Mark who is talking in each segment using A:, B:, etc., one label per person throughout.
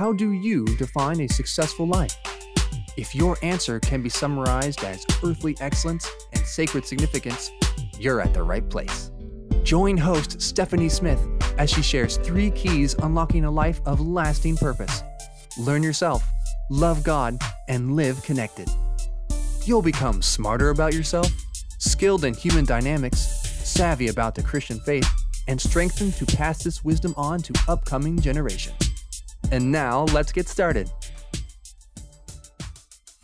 A: How do you define a successful life? If your answer can be summarized as earthly excellence and sacred significance, you're at the right place. Join host Stephanie Smith as she shares three keys unlocking a life of lasting purpose. Learn yourself, love God, and live connected. You'll become smarter about yourself, skilled in human dynamics, savvy about the Christian faith, and strengthened to pass this wisdom on to upcoming generations. And now, let's get started.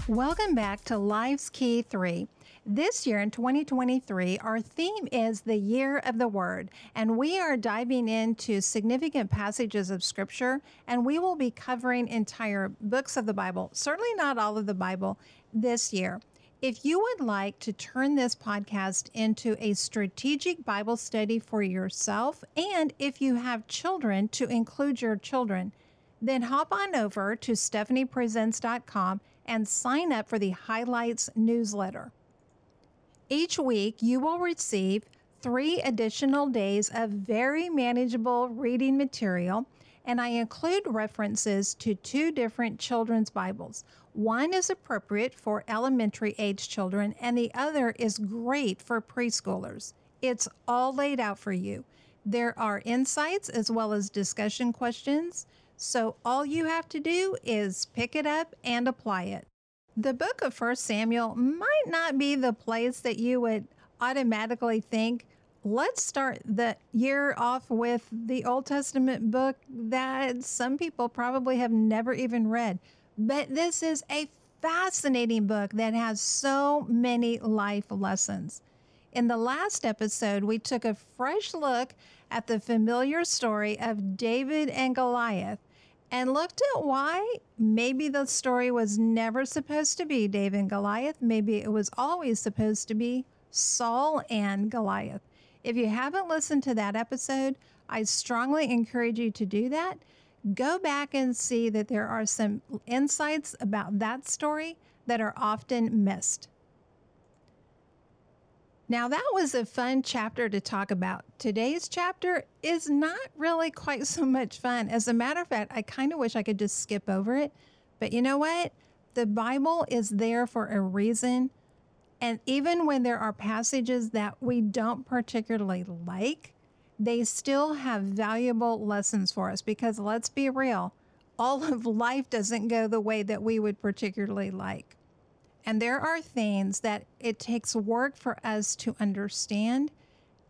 B: Welcome back to Life's Key 3. This year in 2023, our theme is the year of the Word, and we are diving into significant passages of Scripture, and we will be covering entire books of the Bible, certainly not all of the Bible this year. If you would like to turn this podcast into a strategic Bible study for yourself, and if you have children, to include your children, then hop on over to stephaniepresents.com and sign up for the Highlights newsletter. Each week, you will receive three additional days of very manageable reading material, and I include references to two different children's Bibles. One is appropriate for elementary age children, and the other is great for preschoolers. It's all laid out for you. There are insights as well as discussion questions, so all you have to do is pick it up and apply it. The book of First Samuel might not be the place that you would automatically think, let's start the year off with the Old Testament book that some people probably have never even read. But this is a fascinating book that has so many life lessons. In the last episode, we took a fresh look at the familiar story of David and Goliath and looked at why maybe the story was never supposed to be David and Goliath. Maybe it was always supposed to be Saul and Goliath. If you haven't listened to that episode, I strongly encourage you to do that. Go back and see that there are some insights about that story that are often missed. Now, that was a fun chapter to talk about. Today's chapter is not really quite so much fun. As a matter of fact, I kind of wish I could just skip over it. But you know what? The Bible is there for a reason. And even when there are passages that we don't particularly like, they still have valuable lessons for us because let's be real, all of life doesn't go the way that we would particularly like. And there are things that it takes work for us to understand.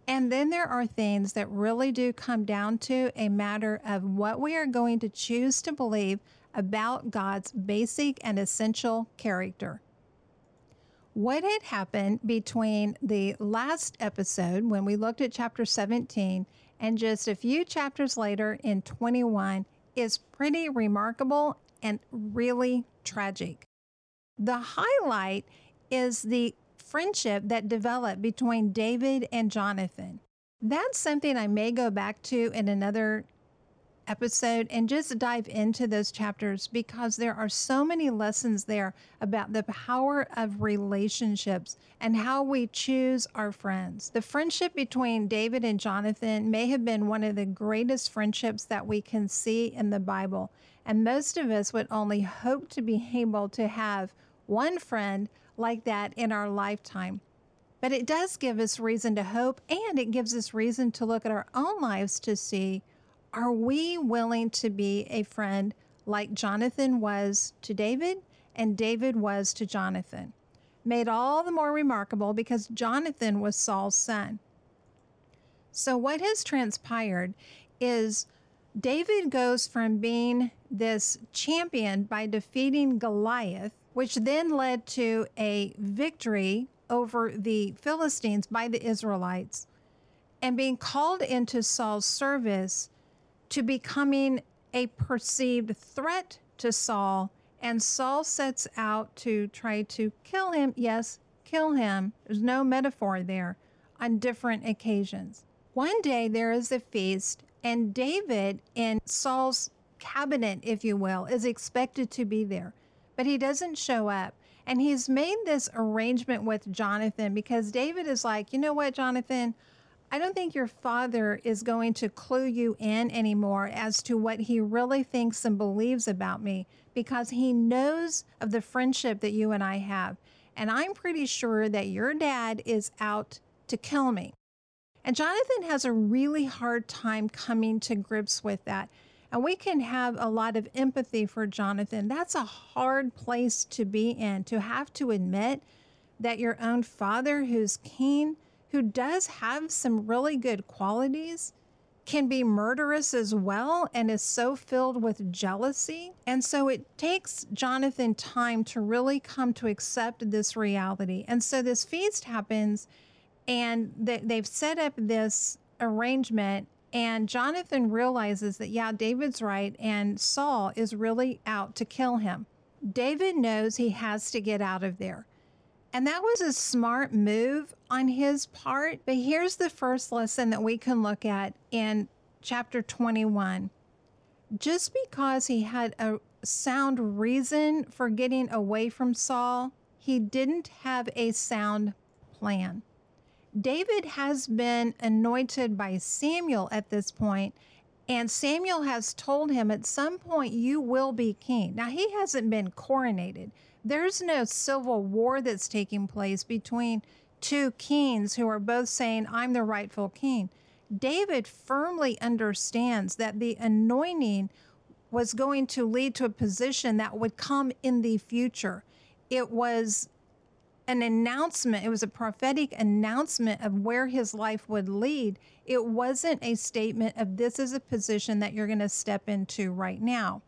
B: And then there are things that really do come down to a matter of what we are going to choose to believe about God's basic and essential character. What had happened between the last episode when we looked at chapter 17 and just a few chapters later in 21 is pretty remarkable and really tragic. The highlight is the friendship that developed between David and Jonathan. That's something I may go back to in another episode and just dive into those chapters because there are so many lessons there about the power of relationships and how we choose our friends. The friendship between David and Jonathan may have been one of the greatest friendships that we can see in the Bible. And most of us would only hope to be able to have one friend like that in our lifetime. But it does give us reason to hope and it gives us reason to look at our own lives to see are we willing to be a friend like Jonathan was to David and David was to Jonathan? Made all the more remarkable because Jonathan was Saul's son. So, what has transpired is David goes from being this champion by defeating Goliath which then led to a victory over the Philistines by the Israelites and being called into Saul's service to becoming a perceived threat to Saul. And Saul sets out to try to kill him. Yes, kill him. There's no metaphor there on different occasions. One day there is a feast, and David, in Saul's cabinet, if you will, is expected to be there but he doesn't show up. And he's made this arrangement with Jonathan because David is like, you know what, Jonathan? I don't think your father is going to clue you in anymore as to what he really thinks and believes about me because he knows of the friendship that you and I have. And I'm pretty sure that your dad is out to kill me. And Jonathan has a really hard time coming to grips with that. And we can have a lot of empathy for Jonathan. That's a hard place to be in, to have to admit that your own father, who's keen, who does have some really good qualities, can be murderous as well and is so filled with jealousy. And so it takes Jonathan time to really come to accept this reality. And so this feast happens, and they've set up this arrangement. And Jonathan realizes that, yeah, David's right, and Saul is really out to kill him. David knows he has to get out of there. And that was a smart move on his part. But here's the first lesson that we can look at in chapter 21. Just because he had a sound reason for getting away from Saul, he didn't have a sound plan. David has been anointed by Samuel at this point, and Samuel has told him at some point you will be king. Now, he hasn't been coronated, there's no civil war that's taking place between two kings who are both saying, I'm the rightful king. David firmly understands that the anointing was going to lead to a position that would come in the future. It was an announcement, it was a prophetic announcement of where his life would lead. It wasn't a statement of this is a position that you're going to step into right now.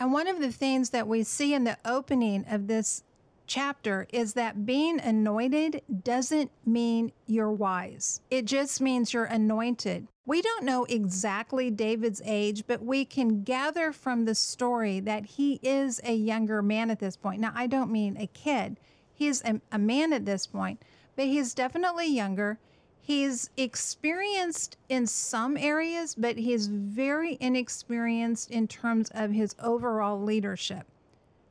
B: And one of the things that we see in the opening of this chapter is that being anointed doesn't mean you're wise. It just means you're anointed. We don't know exactly David's age, but we can gather from the story that he is a younger man at this point. Now, I don't mean a kid, he's a, a man at this point, but he's definitely younger. He's experienced in some areas, but he's very inexperienced in terms of his overall leadership.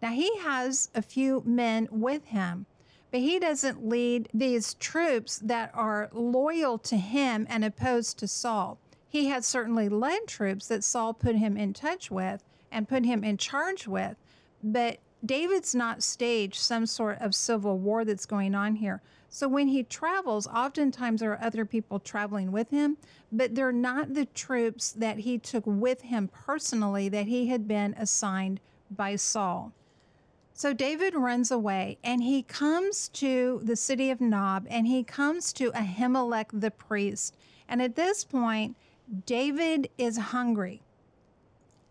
B: Now, he has a few men with him, but he doesn't lead these troops that are loyal to him and opposed to Saul. He has certainly led troops that Saul put him in touch with and put him in charge with, but David's not staged some sort of civil war that's going on here. So when he travels, oftentimes there are other people traveling with him, but they're not the troops that he took with him personally that he had been assigned by Saul. So David runs away and he comes to the city of Nob and he comes to Ahimelech the priest. And at this point, David is hungry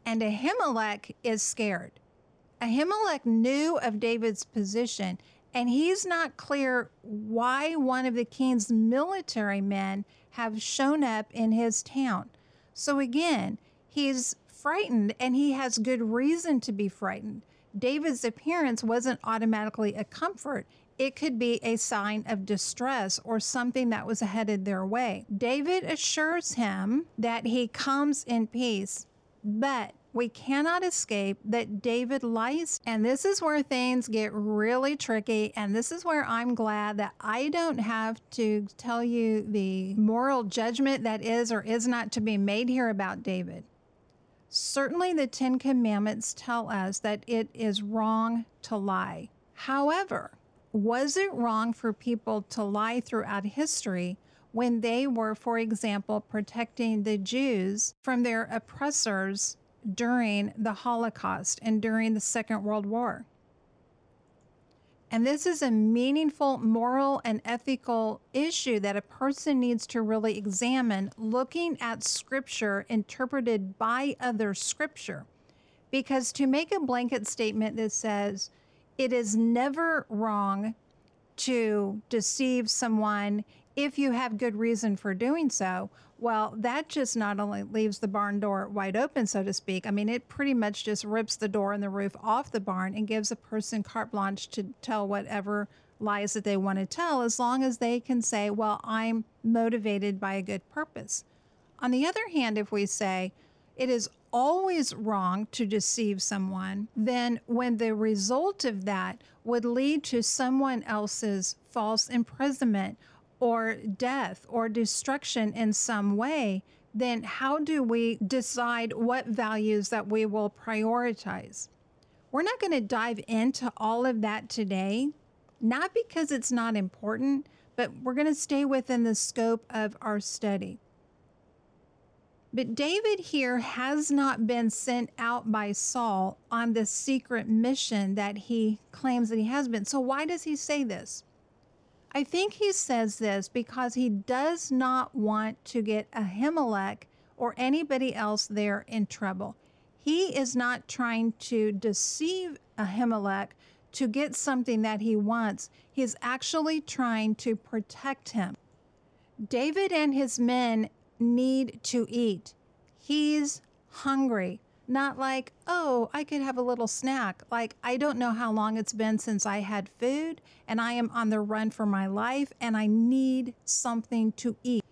B: and Ahimelech is scared. Ahimelech knew of David's position and he's not clear why one of the king's military men have shown up in his town. So again, he's frightened and he has good reason to be frightened. David's appearance wasn't automatically a comfort. It could be a sign of distress or something that was headed their way. David assures him that he comes in peace, but we cannot escape that David lies. And this is where things get really tricky. And this is where I'm glad that I don't have to tell you the moral judgment that is or is not to be made here about David. Certainly, the Ten Commandments tell us that it is wrong to lie. However, was it wrong for people to lie throughout history when they were, for example, protecting the Jews from their oppressors during the Holocaust and during the Second World War. And this is a meaningful moral and ethical issue that a person needs to really examine looking at scripture interpreted by other scripture. Because to make a blanket statement that says it is never wrong to deceive someone if you have good reason for doing so, well, that just not only leaves the barn door wide open, so to speak, I mean, it pretty much just rips the door and the roof off the barn and gives a person carte blanche to tell whatever lies that they want to tell, as long as they can say, well, I'm motivated by a good purpose. On the other hand, if we say it is always wrong to deceive someone, then when the result of that would lead to someone else's false imprisonment or death or destruction in some way, then how do we decide what values that we will prioritize? We're not going to dive into all of that today, not because it's not important, but we're going to stay within the scope of our study. But David here has not been sent out by Saul on this secret mission that he claims that he has been. So, why does he say this? I think he says this because he does not want to get Ahimelech or anybody else there in trouble. He is not trying to deceive Ahimelech to get something that he wants. He's actually trying to protect him. David and his men need to eat. He's hungry. Not like, oh, I could have a little snack. Like, I don't know how long it's been since I had food and I am on the run for my life and I need something to eat.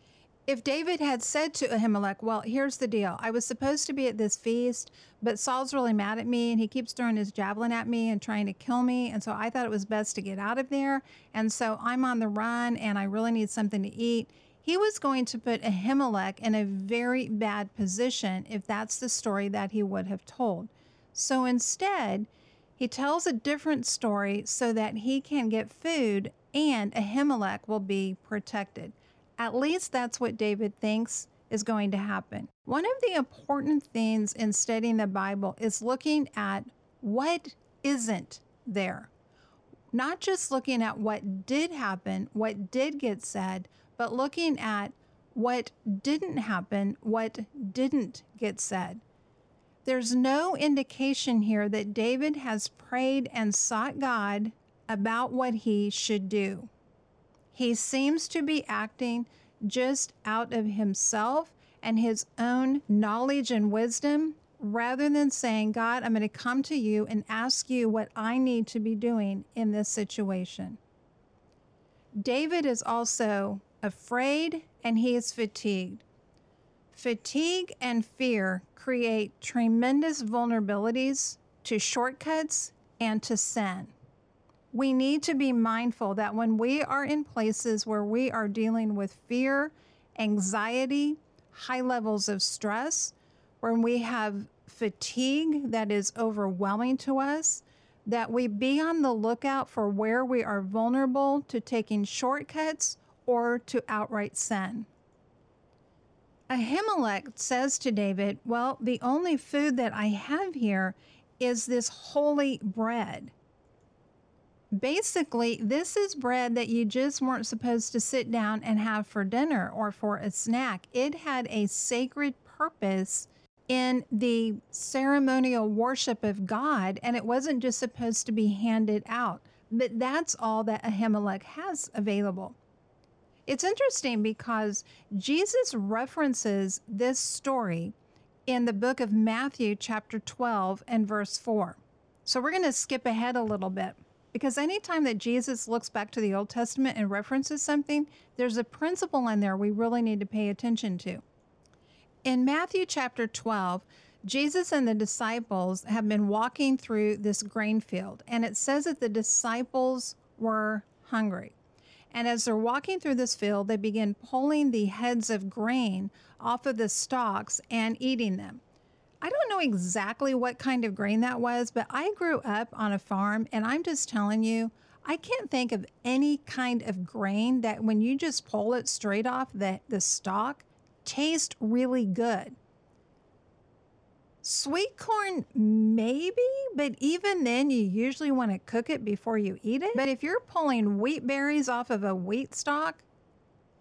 B: If David had said to Ahimelech, Well, here's the deal. I was supposed to be at this feast, but Saul's really mad at me and he keeps throwing his javelin at me and trying to kill me. And so I thought it was best to get out of there. And so I'm on the run and I really need something to eat. He was going to put Ahimelech in a very bad position if that's the story that he would have told. So instead, he tells a different story so that he can get food and Ahimelech will be protected. At least that's what David thinks is going to happen. One of the important things in studying the Bible is looking at what isn't there. Not just looking at what did happen, what did get said, but looking at what didn't happen, what didn't get said. There's no indication here that David has prayed and sought God about what he should do. He seems to be acting just out of himself and his own knowledge and wisdom rather than saying, God, I'm going to come to you and ask you what I need to be doing in this situation. David is also afraid and he is fatigued. Fatigue and fear create tremendous vulnerabilities to shortcuts and to sin we need to be mindful that when we are in places where we are dealing with fear, anxiety, high levels of stress, when we have fatigue that is overwhelming to us, that we be on the lookout for where we are vulnerable to taking shortcuts or to outright sin. Ahimelech says to David, Well, the only food that I have here is this holy bread basically, this is bread that you just weren't supposed to sit down and have for dinner or for a snack. It had a sacred purpose in the ceremonial worship of God, and it wasn't just supposed to be handed out. But that's all that Ahimelech has available. It's interesting because Jesus references this story in the book of Matthew, chapter 12, and verse 4. So we're going to skip ahead a little bit. Because anytime that Jesus looks back to the Old Testament and references something, there's a principle in there we really need to pay attention to. In Matthew chapter 12, Jesus and the disciples have been walking through this grain field, and it says that the disciples were hungry. And as they're walking through this field, they begin pulling the heads of grain off of the stalks and eating them. I don't know exactly what kind of grain that was, but I grew up on a farm and I'm just telling you, I can't think of any kind of grain that when you just pull it straight off the, the stalk, tastes really good. Sweet corn, maybe, but even then, you usually want to cook it before you eat it. But if you're pulling wheat berries off of a wheat stalk,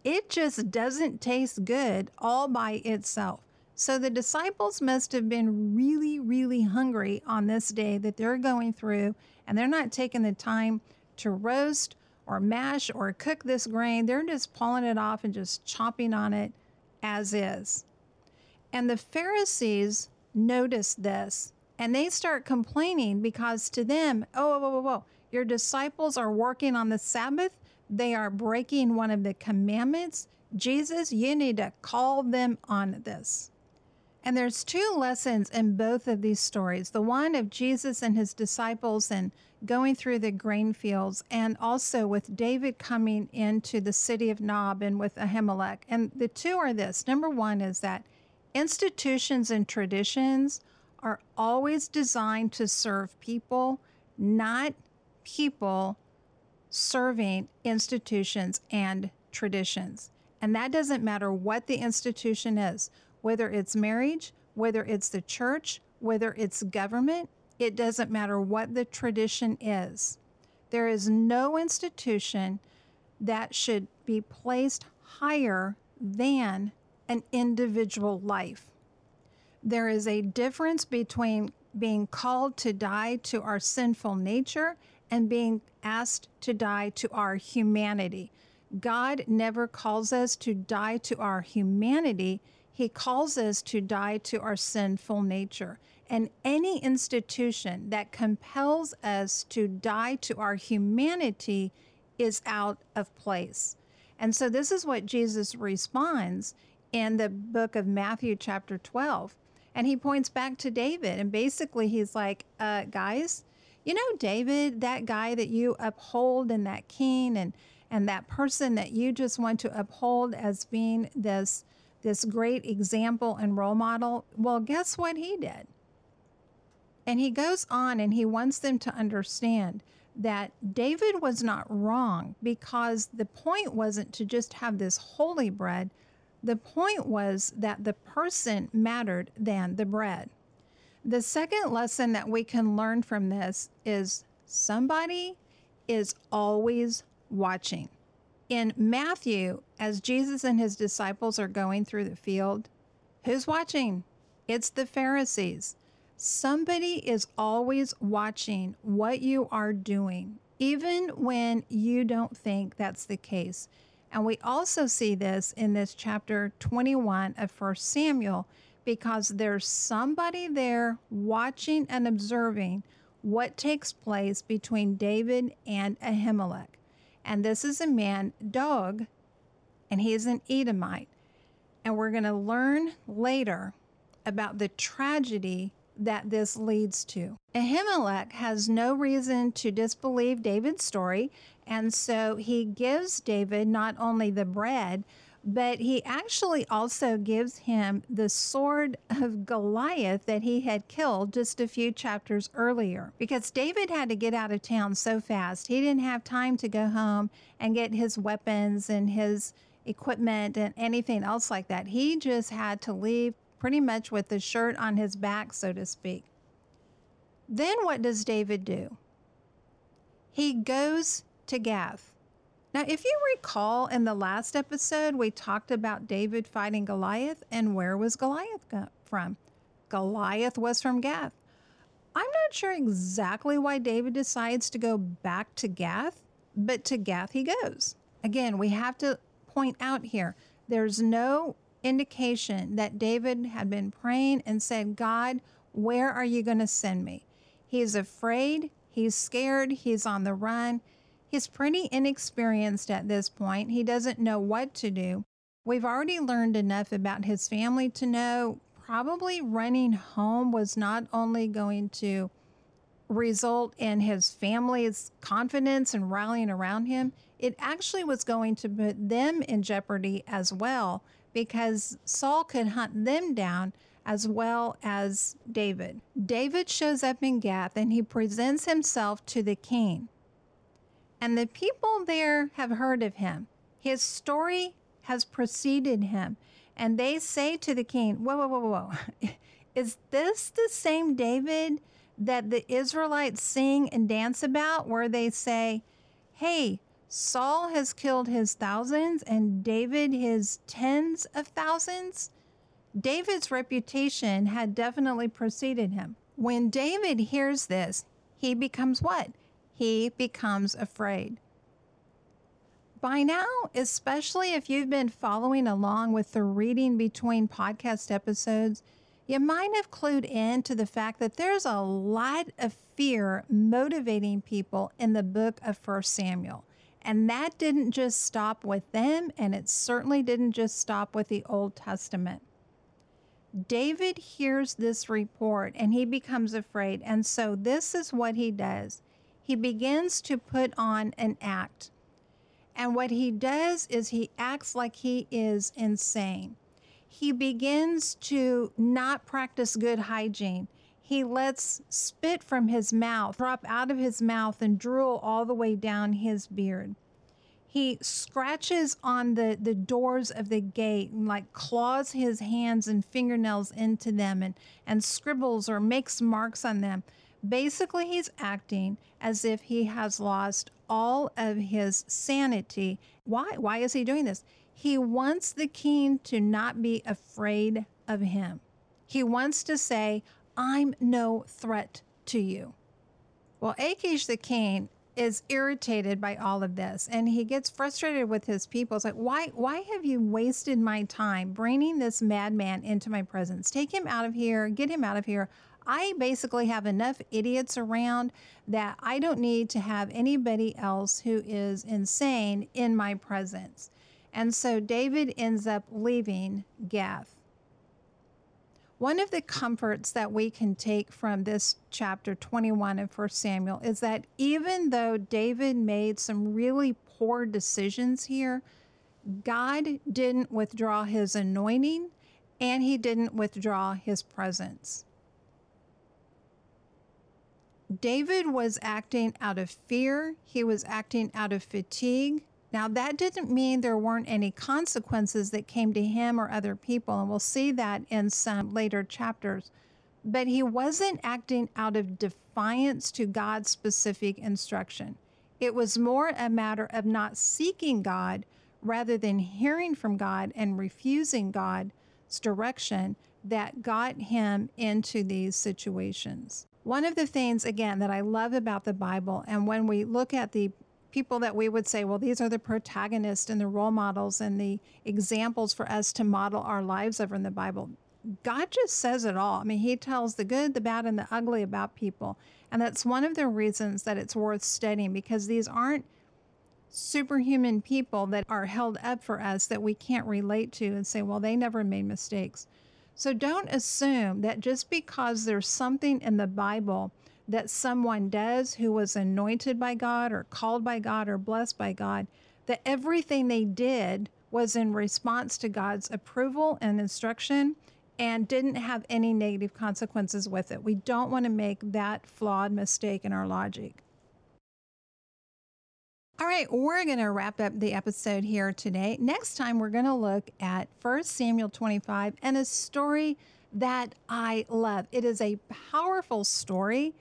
B: it just doesn't taste good all by itself. So the disciples must have been really, really hungry on this day that they're going through, and they're not taking the time to roast or mash or cook this grain. They're just pulling it off and just chopping on it as is. And the Pharisees notice this and they start complaining because to them, oh, whoa, whoa, whoa, your disciples are working on the Sabbath. They are breaking one of the commandments. Jesus, you need to call them on this. And there's two lessons in both of these stories the one of Jesus and his disciples and going through the grain fields, and also with David coming into the city of Nob and with Ahimelech. And the two are this number one is that institutions and traditions are always designed to serve people, not people serving institutions and traditions. And that doesn't matter what the institution is, whether it's marriage, whether it's the church, whether it's government, it doesn't matter what the tradition is. There is no institution that should be placed higher than an individual life. There is a difference between being called to die to our sinful nature and being asked to die to our humanity. God never calls us to die to our humanity, He calls us to die to our sinful nature. And any institution that compels us to die to our humanity is out of place. And so, this is what Jesus responds in the book of Matthew, chapter 12. And he points back to David. And basically, he's like, uh, guys, you know, David, that guy that you uphold and that king and, and that person that you just want to uphold as being this, this great example and role model, well, guess what he did? And he goes on and he wants them to understand that David was not wrong because the point wasn't to just have this holy bread. The point was that the person mattered than the bread. The second lesson that we can learn from this is somebody is always watching. In Matthew, as Jesus and his disciples are going through the field, who's watching? It's the Pharisees. Somebody is always watching what you are doing, even when you don't think that's the case. And we also see this in this chapter 21 of 1 Samuel because there's somebody there watching and observing what takes place between David and Ahimelech. And this is a man, Doeg, and he is an Edomite. And we're going to learn later about the tragedy that this leads to. Ahimelech has no reason to disbelieve David's story, and so he gives David not only the bread, but he actually also gives him the sword of Goliath that he had killed just a few chapters earlier. Because David had to get out of town so fast, he didn't have time to go home and get his weapons and his equipment and anything else like that. He just had to leave pretty much with the shirt on his back, so to speak. Then what does David do? He goes to Gath. Now, if you recall in the last episode, we talked about David fighting Goliath, and where was Goliath from? Goliath was from Gath. I'm not sure exactly why David decides to go back to Gath, but to Gath he goes. Again, we have to point out here there's no indication that David had been praying and said, God, where are you going to send me? He's afraid, he's scared, he's on the run. He's pretty inexperienced at this point. He doesn't know what to do. We've already learned enough about his family to know probably running home was not only going to result in his family's confidence and rallying around him, it actually was going to put them in jeopardy as well because Saul could hunt them down as well as David. David shows up in Gath and he presents himself to the king. And the people there have heard of him. His story has preceded him. And they say to the king, Whoa, whoa, whoa, whoa. Is this the same David that the Israelites sing and dance about, where they say, Hey, Saul has killed his thousands and David his tens of thousands. David's reputation had definitely preceded him. When David hears this, he becomes what? He becomes afraid. By now, especially if you've been following along with the reading between podcast episodes, you might have clued in to the fact that there's a lot of fear motivating people in the book of First Samuel. And that didn't just stop with them, and it certainly didn't just stop with the Old Testament. David hears this report and he becomes afraid. And so this is what he does he begins to put on an act. And what he does is he acts like he is insane. He begins to not practice good hygiene. He lets spit from his mouth drop out of his mouth and drool all the way down his beard he scratches on the, the doors of the gate and like claws his hands and fingernails into them and, and scribbles or makes marks on them. Basically, he's acting as if he has lost all of his sanity. Why? Why is he doing this? He wants the king to not be afraid of him. He wants to say, I'm no threat to you. Well, Achish the king is irritated by all of this and he gets frustrated with his people. It's like, why, why have you wasted my time bringing this madman into my presence? Take him out of here, get him out of here. I basically have enough idiots around that I don't need to have anybody else who is insane in my presence. And so David ends up leaving Gath. One of the comforts that we can take from this chapter 21 of 1 Samuel is that even though David made some really poor decisions here, God didn't withdraw his anointing and he didn't withdraw his presence. David was acting out of fear, he was acting out of fatigue, now, that didn't mean there weren't any consequences that came to him or other people, and we'll see that in some later chapters. But he wasn't acting out of defiance to God's specific instruction. It was more a matter of not seeking God rather than hearing from God and refusing God's direction that got him into these situations. One of the things, again, that I love about the Bible, and when we look at the people that we would say, well, these are the protagonists and the role models and the examples for us to model our lives over in the Bible. God just says it all. I mean, He tells the good, the bad, and the ugly about people. And that's one of the reasons that it's worth studying because these aren't superhuman people that are held up for us that we can't relate to and say, well, they never made mistakes. So don't assume that just because there's something in the Bible that someone does who was anointed by God or called by God or blessed by God, that everything they did was in response to God's approval and instruction and didn't have any negative consequences with it. We don't want to make that flawed mistake in our logic. All right, we're going to wrap up the episode here today. Next time, we're going to look at 1 Samuel 25 and a story that I love. It is a powerful story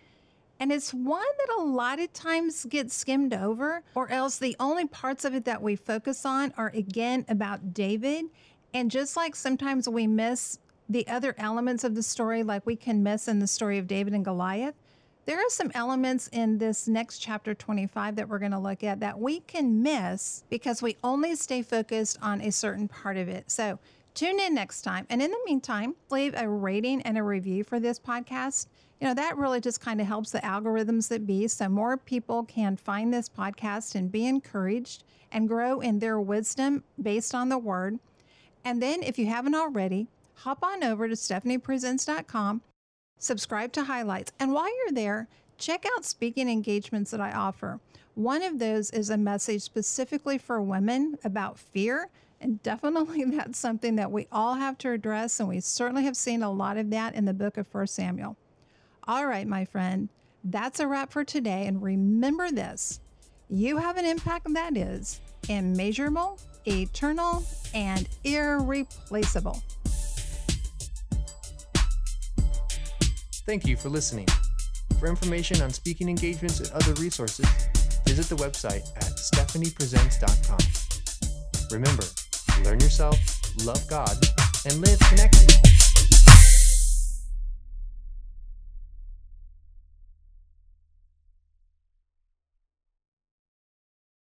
B: and it's one that a lot of times gets skimmed over, or else the only parts of it that we focus on are again about David. And just like sometimes we miss the other elements of the story, like we can miss in the story of David and Goliath, there are some elements in this next chapter 25 that we're going to look at that we can miss because we only stay focused on a certain part of it. So tune in next time. And in the meantime, leave a rating and a review for this podcast you know, that really just kind of helps the algorithms that be so more people can find this podcast and be encouraged and grow in their wisdom based on the word. And then, if you haven't already, hop on over to stephaniepresents.com, subscribe to highlights, and while you're there, check out speaking engagements that I offer. One of those is a message specifically for women about fear. And definitely that's something that we all have to address. And we certainly have seen a lot of that in the book of First Samuel. All right, my friend, that's a wrap for today. And remember this you have an impact that is immeasurable, eternal, and irreplaceable.
A: Thank you for listening. For information on speaking engagements and other resources, visit the website at stephaniepresents.com. Remember, learn yourself, love God, and live connected.